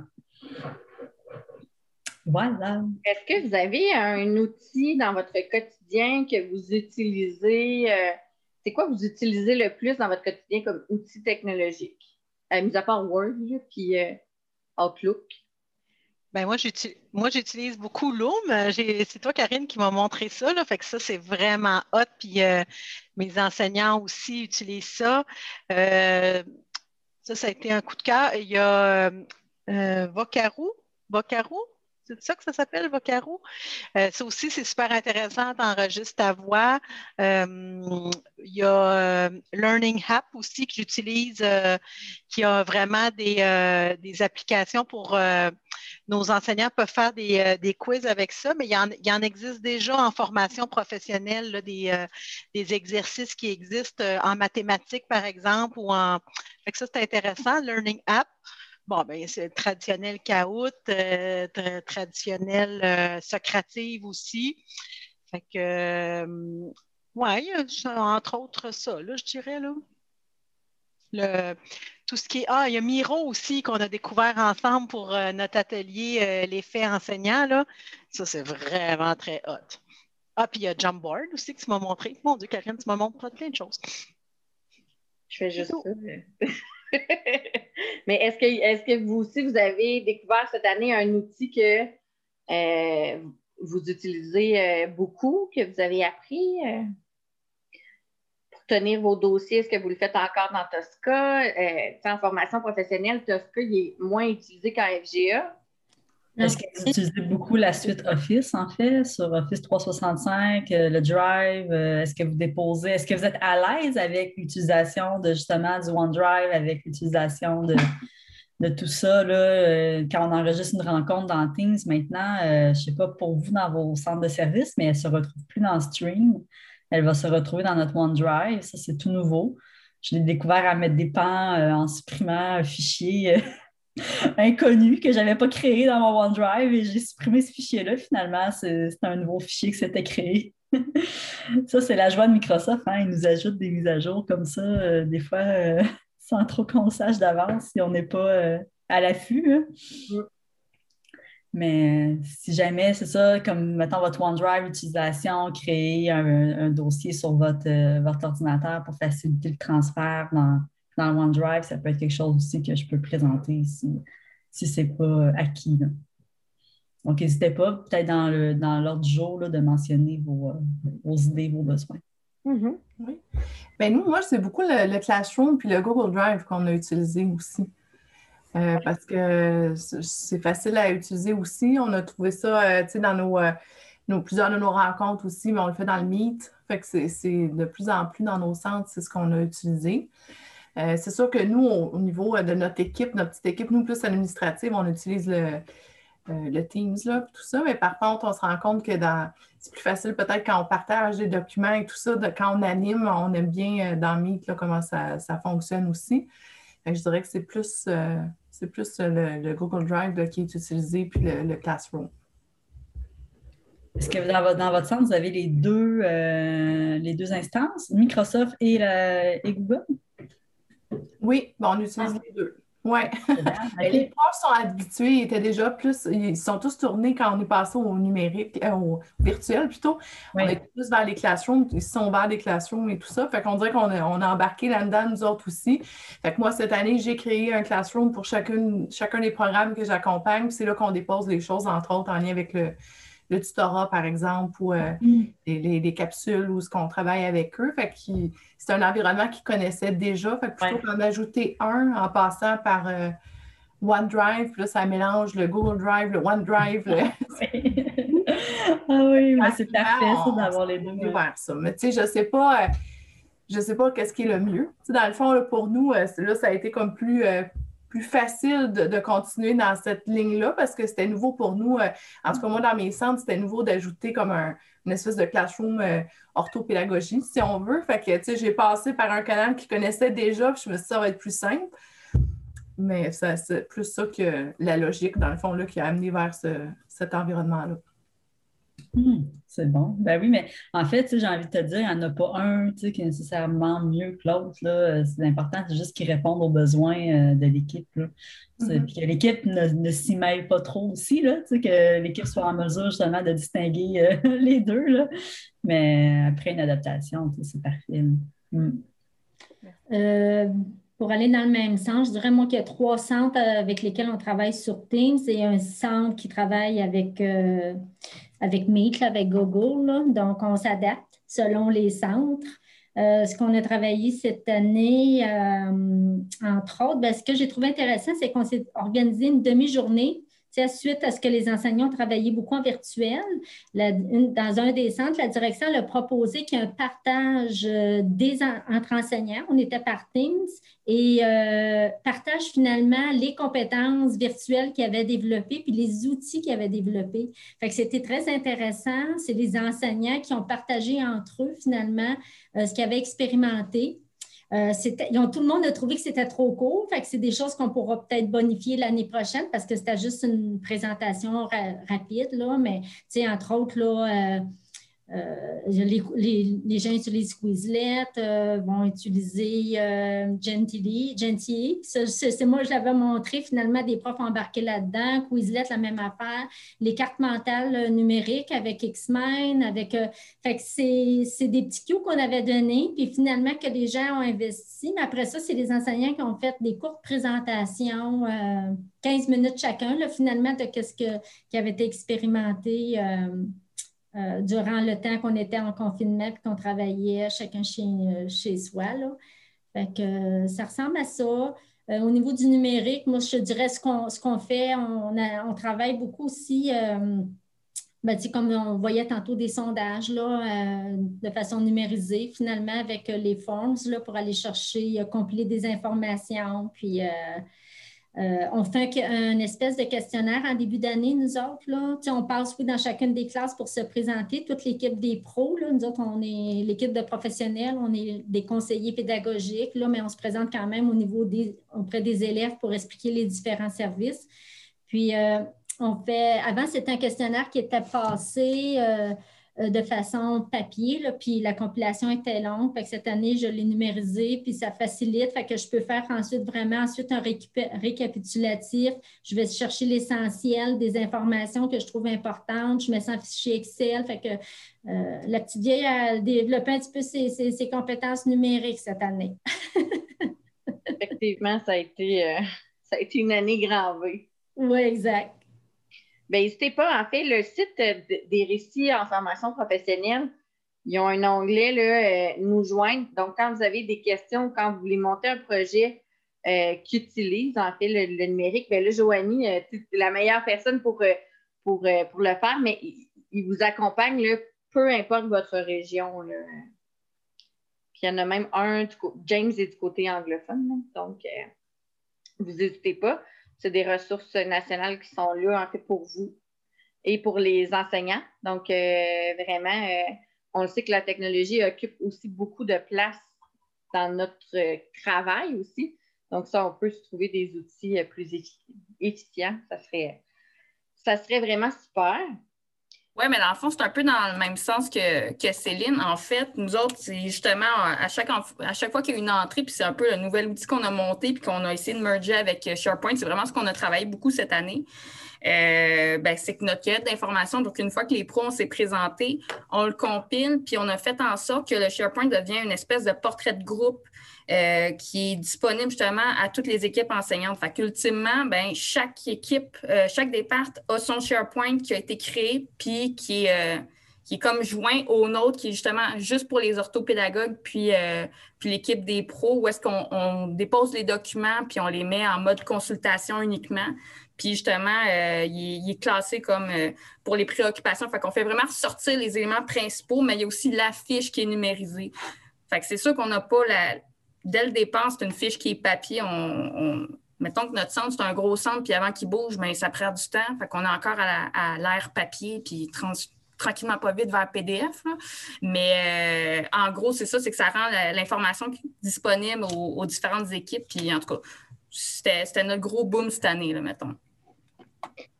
Voilà. Est-ce que vous avez un outil dans votre quotidien que vous utilisez? Euh, c'est quoi vous utilisez le plus dans votre quotidien comme outil technologique? Euh, mis à part Word, puis euh, Outlook. Ben moi, j'utilise beaucoup Loom. Euh, c'est toi, Karine, qui m'a montré ça. Là, fait que ça, c'est vraiment hot. Puis mes enseignants aussi utilisent ça. ça, ça a été un coup de cœur. Il y a Vocaroo. Vocaroo, c'est ça que ça s'appelle, Vocaro. Euh, ça aussi, c'est super intéressant, tu enregistres ta voix. Euh, il y a euh, Learning App aussi que j'utilise, qui a vraiment des, applications pour nos enseignants peuvent faire des, quiz avec ça, mais il y, en, existe déjà en formation professionnelle des, exercices qui existent en mathématiques, par exemple, ou en. Ça, c'est intéressant. Learning App. Bon, ben, c'est traditionnel caout, euh, traditionnel euh, socrative aussi. Fait que, euh, ouais, entre autres ça, là, je dirais, là. Le, tout ce qui est. Ah, il y a Miro aussi qu'on a découvert ensemble pour notre atelier l'effet enseignant, là. Ça, c'est vraiment très hot. Ah, puis il y a Jumpboard aussi que tu m'as montré. Mon Dieu, Karine, tu m'as montré plein de choses. Je fais juste ça. Mais est-ce que, est que vous aussi, vous avez découvert cette année un outil que euh, vous utilisez euh, beaucoup, que vous avez appris euh, pour tenir vos dossiers? Est-ce que vous le faites encore dans Tosca? en formation professionnelle, Tosca est moins utilisé qu'en FGA. Est-ce que vous utilisez beaucoup la suite Office, en fait, sur Office 365, euh, le Drive? Euh, est-ce que vous déposez, est-ce que vous êtes à l'aise avec l'utilisation de justement du OneDrive, avec l'utilisation de, tout ça? Là, euh, quand on enregistre une rencontre dans Teams maintenant, je ne sais pas pour vous dans vos centres de service, mais elle ne se retrouve plus dans Stream. Elle va se retrouver dans notre OneDrive. Ça, c'est tout nouveau. Je l'ai découvert à mettre des pans en supprimant un fichier inconnu que je n'avais pas créé dans mon OneDrive et j'ai supprimé ce fichier-là. Finalement, c'est un nouveau fichier qui s'était créé. ça, c'est la joie de Microsoft. Hein. Ils nous ajoutent des mises à jour comme ça, euh, des fois, euh, sans trop qu'on sache d'avance si on n'est pas euh, à l'affût. Hein. Mais si jamais, c'est ça, comme mettons votre OneDrive utilisation, créer un, dossier sur votre, votre ordinateur pour faciliter le transfert dans, dans OneDrive, ça peut être quelque chose aussi que je peux présenter si, si ce n'est pas acquis. Donc, n'hésitez pas, peut-être dans l'ordre dans du jour, là, de mentionner vos, vos, idées, vos besoins. Mm-hmm. Oui. Ben, nous, moi, c'est beaucoup le, Classroom puis le Google Drive qu'on a utilisé aussi. Euh, parce que c'est facile à utiliser aussi. On a trouvé ça euh, dans nos, euh, nos, plusieurs de nos rencontres aussi, mais on le fait dans le Meet. Fait que c'est de plus en plus dans nos centres, c'est ce qu'on a utilisé. Euh, c'est sûr que nous, au, niveau euh, de notre équipe, notre petite équipe, nous, plus administrative, on utilise le, euh, Teams, là, tout ça. Mais par contre, on se rend compte que c'est plus facile peut-être quand on partage des documents et tout ça, quand on anime, on aime bien dans Meet là, comment ça, fonctionne aussi. je dirais que c'est plus, c'est plus le, Google Drive qui est utilisé, puis le, Classroom. Est-ce que dans votre, centre, vous avez les deux, les deux instances, Microsoft et Google? Oui, on utilise les deux. Oui. Les profs sont habitués, ils étaient déjà plus, ils sont tous tournés quand on est passé au numérique, euh, au virtuel plutôt. On est plus vers les classrooms, ils sont vers les classrooms et tout ça. Fait qu'on dirait qu'on a, on a embarqué là-dedans, nous autres aussi. Fait que moi, cette année, j'ai créé un classroom pour chacune, chacun des programmes que j'accompagne. C'est là qu'on dépose les choses, entre autres, en lien avec le, le tutorat, par exemple, ou euh, mm. les, capsules où ce qu'on travaille avec eux. Fait c'est un environnement qu'ils connaissaient déjà. Fait plutôt qu'en ajouter un en passant par euh, OneDrive, puis là, ça mélange le Google Drive, le OneDrive. ah oui, mais c'est parfait ça d'avoir les deux. ça. Mais tu sais, je sais pas. Euh, je sais pas qu'est-ce qui est le mieux. dans le fond, pour nous, là, ça a été comme plus, plus facile de, continuer dans cette ligne-là parce que c'était nouveau pour nous. Euh, en tout cas, moi, dans mes centres, c'était nouveau d'ajouter comme un, une espèce de classroom euh, orthopédagogie, si on veut. Fait que, tu sais, j'ai passé par un canal qui connaissait déjà, puis je me suis dit, ça va être plus simple. Mais c'est plus ça que la logique, dans le fond, là, qui a amené vers cet environnement-là. Hmm, c'est bon. Ben oui, mais en fait, j'ai envie de te dire, il n'y en a pas un qui est nécessairement mieux que l'autre. C'est important, c'est juste qu'ils répondent aux besoins euh, de l'équipe. Mm-hmm. Puis que l'équipe ne, s'y mêle pas trop aussi, là, que l'équipe soit en mesure justement de distinguer euh, les deux. Là. Mais après une adaptation, c'est parfait. Hmm. Euh, pour aller dans le même sens, je dirais moi qu'il y a trois centres avec lesquels on travaille sur Teams et un centre qui travaille avec avec Meet, avec Google. Donc, on s'adapte selon les centres. Euh, ce qu'on a travaillé cette année, euh, entre autres, ben, ce que j'ai trouvé intéressant, c'est qu'on s'est organisé une demi-journée suite à ce que les enseignants travaillaient beaucoup en virtuel, dans un des centres, la direction a proposé qu'il y ait un partage euh, entre enseignants. On était par Teams et euh, partage finalement les compétences virtuelles qu'ils avaient développées puis les outils qu'ils avaient développés. Fait que c'était très intéressant. C'est les enseignants qui ont partagé entre eux finalement euh, ce qu'ils avaient expérimenté. Euh, tout le monde a trouvé que c'était trop court. Fait que c'est des choses qu'on pourra peut-être bonifier l'année prochaine parce que c'était juste une présentation rapide, là, mais entre autres, là, euh, euh, les, gens utilisent Quizlet, euh, vont utiliser euh, Gentili, C'est moi, je l'avais montré, finalement, des profs embarqués là-dedans. Quizlet, la même affaire. Les cartes mentales numériques avec X-Men, avec. fait que c'est des petits cues qu'on avait donnés, puis finalement, que les gens ont investi. Mais après ça, c'est les enseignants qui ont fait des courtes présentations, 15 minutes chacun, finalement, de ce qui avait été expérimenté. Durant le temps qu'on était en confinement et qu'on travaillait chacun chez, euh, chez soi. Là. Fait que, euh, ça ressemble à ça. au niveau du numérique, moi, je dirais ce qu'on fait, on, travaille beaucoup aussi ben, comme on voyait tantôt des sondages là, euh, de façon numérisée, finalement, avec euh, les forms là, pour aller chercher, euh, compiler des informations. Puis, on fait un, espèce de questionnaire en début d'année, nous autres. Là. on passe dans chacune des classes pour se présenter. Toute l'équipe des pros, nous autres, on est l'équipe de professionnels, on est des conseillers pédagogiques, là, mais on se présente quand même au niveau des, auprès des élèves pour expliquer les différents services. Puis, on fait, avant, c'était un questionnaire qui était passé euh, euh, de façon papier, puis la compilation était longue. cette année, je l'ai numérisé, puis ça facilite. Fait que je peux faire ensuite vraiment ensuite un récapitulatif. Je vais chercher l'essentiel des informations que je trouve importantes. Je mets ça en fichier Excel. Fait que euh, la petite vieille a développé un petit peu ses, compétences numériques cette année. Effectivement, ça a été, ça a été une année gravée. Oui, exact. Ben, n'hésitez pas. En fait, le site des récits en formation professionnelle, ils ont un onglet là, euh, Nous joindre. Donc, quand vous avez des questions, quand vous voulez monter un projet euh, qui utilise en fait le, numérique, bien là, Joanie, euh, c'est la meilleure personne pour, pour, pour le faire, mais il, vous accompagne là, peu importe votre région. Puis il y en a même un, James est du côté anglophone, donc vous n'hésitez pas c'est des ressources nationales qui sont là, en fait, pour vous et pour les enseignants. Donc, euh, vraiment, euh, on sait que la technologie occupe aussi beaucoup de place dans notre travail aussi. Donc, ça, on peut se trouver des outils euh, plus efficients. Ça serait, ça serait vraiment super. Oui, mais dans le fond, c'est un peu dans le même sens que, que Céline. En fait, nous autres, c'est justement à chaque, à chaque fois qu'il y a une entrée, puis c'est un peu le nouvel outil qu'on a monté, puis qu'on a essayé de merger avec SharePoint, c'est vraiment ce qu'on a travaillé beaucoup cette année. Euh, ben, c'est que notre quête d'information, donc une fois que les pros s'est présenté, on le compile, puis on a fait en sorte que le SharePoint devient une espèce de portrait de groupe euh, qui est disponible justement à toutes les équipes enseignantes. Fait qu'ultimement, ben, chaque équipe, euh, chaque départ a son SharePoint qui a été créé, puis qui est, qui est comme joint au nôtre, qui est justement juste pour les orthopédagogues, puis, puis l'équipe des pros, où est-ce qu'on dépose les documents, puis on les met en mode consultation uniquement. Puis justement, il, est classé comme pour les préoccupations. Fait qu'on fait vraiment ressortir les éléments principaux, mais il y a aussi la fiche qui est numérisée. Fait que c'est sûr qu'on n'a pas la, dès le départ, c'est une fiche qui est papier. On, mettons que notre centre, c'est un gros centre, puis avant qu'il bouge, ben, ça prend du temps. Fait qu'on est encore à l'air papier, puis tranquillement pas vite vers PDF. Mais euh, en gros, c'est ça, c'est que ça rend l'information disponible aux, différentes équipes. Puis en tout cas, c'était notre gros boom cette année, là, mettons.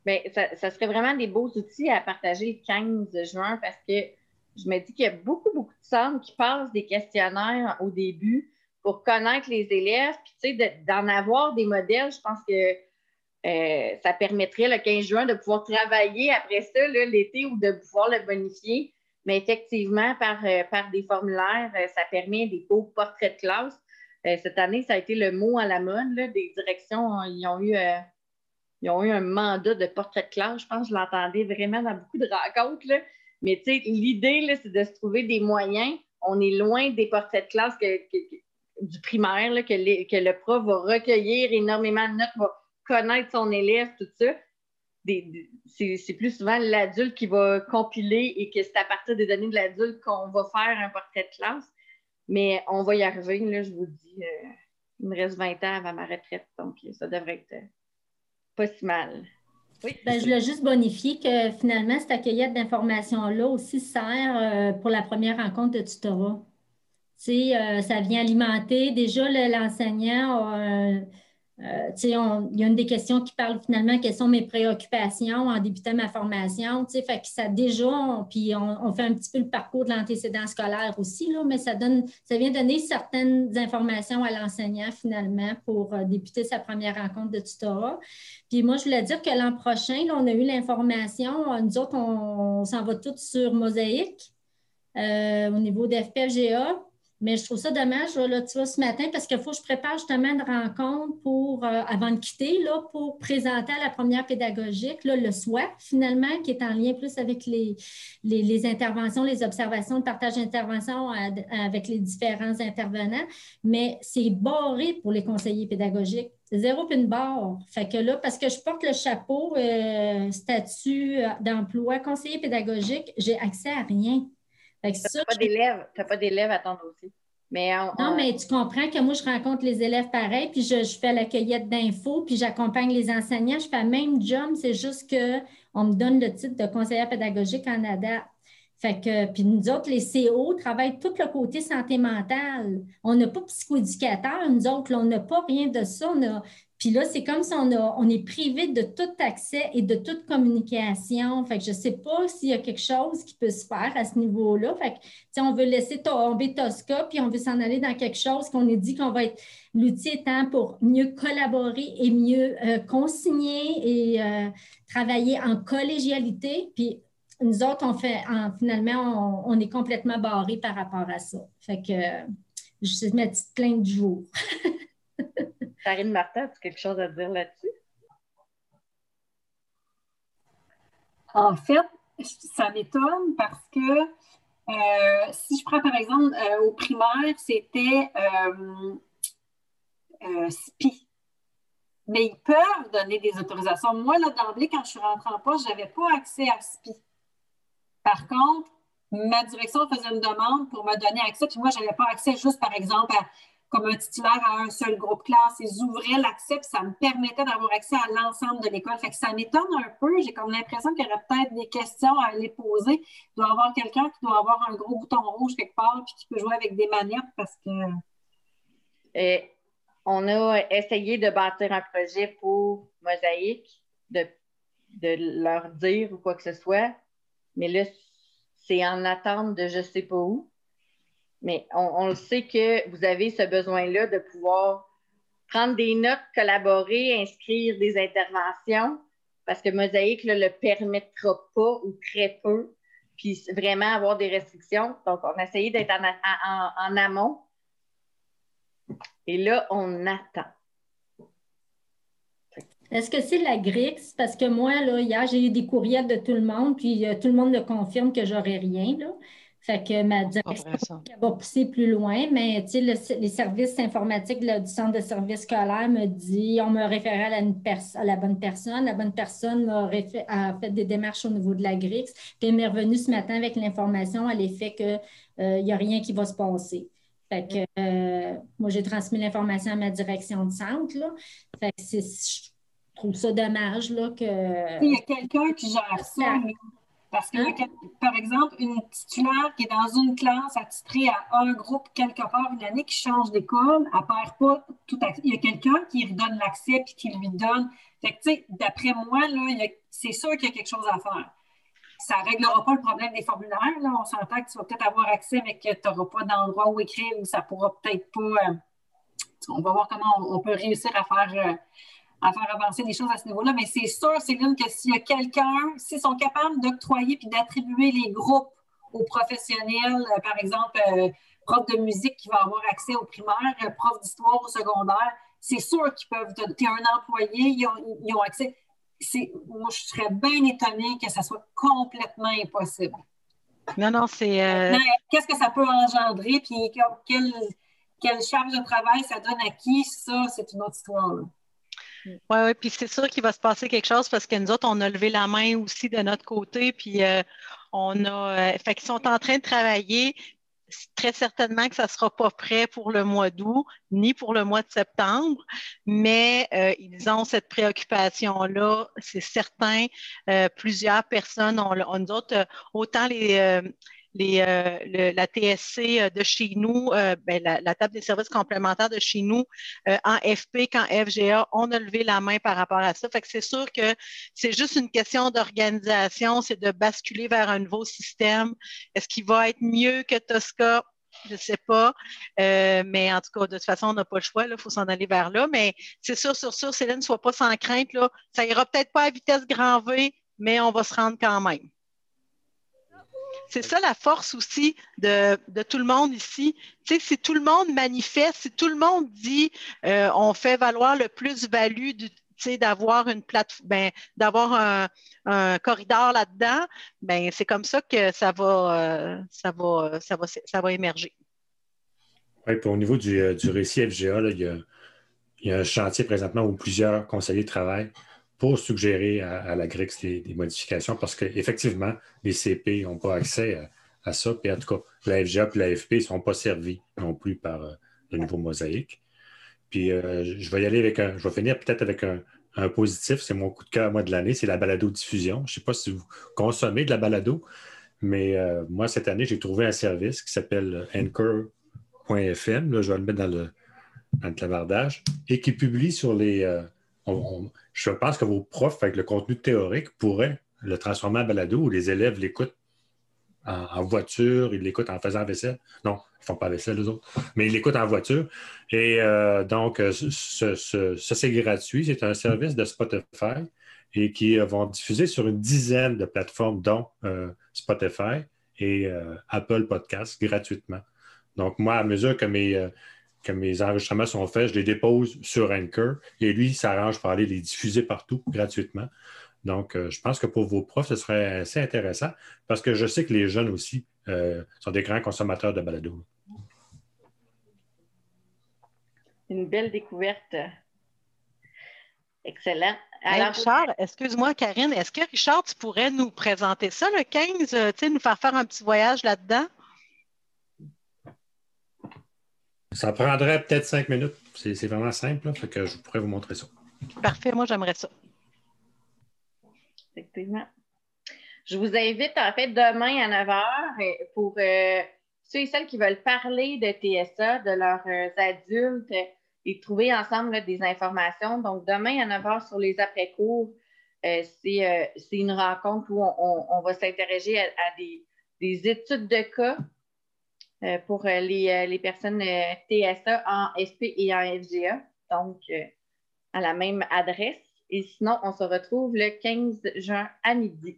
Bien, ça, ça, serait vraiment des beaux outils à partager le 15 juin parce que je me dis qu'il y a beaucoup, beaucoup de centres qui passent des questionnaires au début pour connaître les élèves, puis tu sais, d'en avoir des modèles, je pense que euh, ça permettrait le 15 juin de pouvoir travailler après ça l'été ou de pouvoir le bonifier. Mais effectivement, par, euh, par des formulaires, euh, ça permet des beaux portraits de classe. cette année, ça a été le mot à la mode. des directions, ils, ont eu, ils ont eu un mandat de portrait de classe. Je pense que je l'entendais vraiment dans beaucoup de rencontres. Mais l'idée, c'est de se trouver des moyens. On est loin des portraits de classe que du primaire, que, le prof va recueillir énormément de notes, va connaître son élève, tout ça. C'est plus souvent l'adulte qui va compiler et que c'est à partir des données de l'adulte qu'on va faire un portrait de classe. Mais on va y arriver, là, je vous dis. Euh, il me reste 20 ans avant ma retraite, donc ça devrait être pas si mal. Oui. Ben, je voulais juste bonifier que finalement, cette accueillette d'informations-là aussi sert euh, pour la première rencontre de tutorat. Euh, ça vient alimenter. Déjà, l'enseignant, euh, euh, il y a une des questions qui parle finalement quelles sont mes préoccupations en débutant ma formation. Fait que ça déjà, on, puis on, fait un petit peu le parcours de l'antécédent scolaire aussi, là, mais ça, donne, ça vient donner certaines informations à l'enseignant finalement pour débuter sa première rencontre de tutorat. Puis moi, je voulais dire que l'an prochain, on a eu l'information, nous autres, on, s'en va tous sur Mosaïque au niveau de FPFGA. Mais je trouve ça dommage, là, tu vois, ce matin, parce qu'il faut que je prépare justement une rencontre pour, euh, avant de quitter, là, pour présenter à la première pédagogique là, le SWAT, finalement, qui est en lien plus avec les, les, interventions, les observations, le partage d'interventions avec les différents intervenants. Mais c'est barré pour les conseillers pédagogiques. Zéro une barre. Fait que là, parce que je porte le chapeau euh, statut d'emploi conseiller pédagogique, j'ai accès à rien. Tu n'as pas d'élèves, pas d'élèves à ton dossier. Mais non, mais tu comprends que moi, je rencontre les élèves pareil, puis je, fais la cueillette d'infos, puis j'accompagne les enseignants. Je fais le même job, c'est juste qu'on me donne le titre de conseillère pédagogique en ADA. Fait que, puis nous autres, les CO travaillent tout le côté santé mentale. On n'a pas psychoéducateur, nous autres, on n'a pas rien de ça. On a puis là, c'est comme si on, est privé de tout accès et de toute communication. Fait que je ne sais pas s'il y a quelque chose qui peut se faire à ce niveau-là. Fait que, on veut laisser tomber Tosca, puis on veut s'en aller dans quelque chose qu'on a dit qu'on va être l'outil étant pour mieux collaborer et mieux euh, consigner et euh, travailler en collégialité. Puis nous autres, on fait, finalement, on, est complètement barré par rapport à ça. Fait que je suis ma petite plainte jour. Karine Martin, as-tu quelque chose à dire là-dessus? En fait, ça m'étonne parce que euh, si je prends par exemple euh, au primaire, c'était euh, SPI. Mais ils peuvent donner des autorisations. Moi, là, d'emblée, quand je suis rentrée en poste, je n'avais pas accès à SPI. Par contre, ma direction faisait une demande pour me donner accès, puis moi, je n'avais pas accès juste, par exemple, à comme un titulaire à un seul groupe classe. Ils ouvraient l'accès, puis ça me permettait d'avoir accès à l'ensemble de l'école. Fait que ça m'étonne un peu. J'ai comme l'impression qu'il y aurait peut-être des questions à les poser. Il doit y avoir quelqu'un qui doit avoir un gros bouton rouge quelque part, puis qui peut jouer avec des manettes parce que. Et on a essayé de bâtir un projet pour Mosaïque, de, de leur dire ou quoi que ce soit, mais là, c'est en attente de je sais pas où. Mais on, le sait que vous avez ce besoin-là de pouvoir prendre des notes, collaborer, inscrire des interventions, parce que Mosaïque ne le permettra pas ou très peu, puis vraiment avoir des restrictions. Donc, on a essayé d'être en, amont. Et là, on attend. Est-ce que c'est la GRIX? Parce que moi, là, hier, j'ai eu des courriels de tout le monde, puis euh, tout le monde me confirme que j'aurai rien. Là. Fait que ma direction va pousser plus loin, mais tu sais, les services informatiques du centre de services scolaire me dit, on me référait à la, à la bonne personne. La bonne personne a, fait des démarches au niveau de la GRIX, puis elle m'est revenue ce matin avec l'information à l'effet qu'il euh, n'y a rien qui va se passer. Fait que euh, moi, j'ai transmis l'information à ma direction de centre. Là. Fait que je trouve ça dommage là, que. Il y a quelqu'un qui gère ça. Parce que, hein? par exemple, une titulaire qui est dans une classe attitrée à un groupe quelque part une année qui change d'école, elle perd pas tout accès. Il y a quelqu'un qui lui donne l'accès puis qui lui donne. Fait que, tu sais, d'après moi, là, c'est sûr qu'il y a quelque chose à faire. Ça ne réglera pas le problème des formulaires. Là. On s'entend que tu vas peut-être avoir accès, mais que tu n'auras pas d'endroit où écrire ou ça ne pourra peut-être pas. Euh, on va voir comment on, peut réussir à faire. Euh, à faire avancer des choses à ce niveau-là. Mais c'est sûr, Céline, que s'il y a quelqu'un, s'ils sont capables d'octroyer puis d'attribuer les groupes aux professionnels, euh, par exemple, euh, prof de musique qui va avoir accès au primaire, euh, prof d'histoire au secondaire, c'est sûr qu'ils peuvent. Tu es un employé, ils ont, accès. Moi, je serais bien étonnée que ça soit complètement impossible. Non, non, c'est. Qu'est-ce que ça peut engendrer, puis quelle, quelle charge de travail ça donne à qui, ça, c'est une autre histoire. Là. Oui, oui, puis c'est sûr qu'il va se passer quelque chose parce que nous autres, on a levé la main aussi de notre côté, puis euh, on a. Euh, fait qu'ils sont en train de travailler. Très certainement que ça ne sera pas prêt pour le mois d'août ni pour le mois de septembre, mais euh, ils ont cette préoccupation-là, c'est certain. plusieurs personnes ont, ont nous autres, autant les euh, la TSC euh, de chez nous, euh, ben, la, table des services complémentaires de chez nous, en FP qu'en FGA, on a levé la main par rapport à ça. Fait que c'est sûr que c'est juste une question d'organisation, c'est de basculer vers un nouveau système. Est-ce qu'il va être mieux que Tosca? Je ne sais pas. mais en tout cas, de toute façon, on n'a pas le choix. Il faut s'en aller vers là. Mais c'est sûr, sur sûr, Céline, ne soit pas sans crainte. Là. Ça ira peut-être pas à vitesse grand V, mais on va se rendre quand même. C'est ça la force aussi de, tout le monde ici. Tu sais, si tout le monde manifeste, si tout le monde dit euh, on fait valoir le plus-value du d'avoir une plateforme, ben, d'avoir un, corridor là-dedans, ben, c'est comme ça que ça va, euh, ça va, ça va, ça va émerger. Oui, puis au niveau du, euh, récit FGA, il, y a, un chantier présentement où plusieurs conseillers travaillent pour suggérer à, la GRIX des, modifications parce qu'effectivement, les CP n'ont pas accès à, ça. Puis en tout cas, la FGA et la FP ne sont pas servis non plus par euh, le nouveau mosaïque. Puis euh, je vais y aller avec un. Je vais finir peut-être avec un, positif. C'est mon coup de cœur, moi, de l'année. C'est la balado-diffusion. Je ne sais pas si vous consommez de la balado, mais moi, cette année, j'ai trouvé un service qui s'appelle Anchor .fm, je vais le mettre dans le, dans clavardage, et qui publie sur les. Euh, je pense que vos profs, avec le contenu théorique, pourraient le transformer en balado où les élèves l'écoutent en, voiture, ils l'écoutent en faisant vaisselle. Non, ils ne font pas vaisselle, les autres, mais ils l'écoutent en voiture. Et euh, donc, euh, ça, c'est gratuit. C'est un service de Spotify et qui vont diffuser sur une dizaine de plateformes, dont Spotify et Apple Podcasts, gratuitement. Donc, moi, à mesure que mes, euh, que mes enregistrements sont faits, je les dépose sur Anchor et lui, il s'arrange pour aller les diffuser partout gratuitement. Donc, euh, je pense que pour vos profs, ce serait assez intéressant parce que je sais que les jeunes aussi euh, sont des grands consommateurs de balado. Une belle découverte. Excellent. Alors, Richard, excuse-moi, Karine, est-ce que Richard, tu pourrais nous présenter ça le 15, nous faire faire un petit voyage là-dedans? Ça prendrait peut-être cinq minutes. C'est vraiment simple, que je pourrais vous montrer ça. Parfait, moi j'aimerais ça. Effectivement. Je vous invite en fait demain à 9 h pour euh, ceux et celles qui veulent parler de TSA, de leurs euh, adultes et trouver ensemble des informations. Donc, demain à 9 h sur les après-cours, euh, c'est une rencontre où on, va s'interroger à, des, des, études de cas euh, pour euh, les, euh, les, personnes TSA en SP et en FGA, donc à la même adresse. Et sinon, on se retrouve le 15 juin à midi.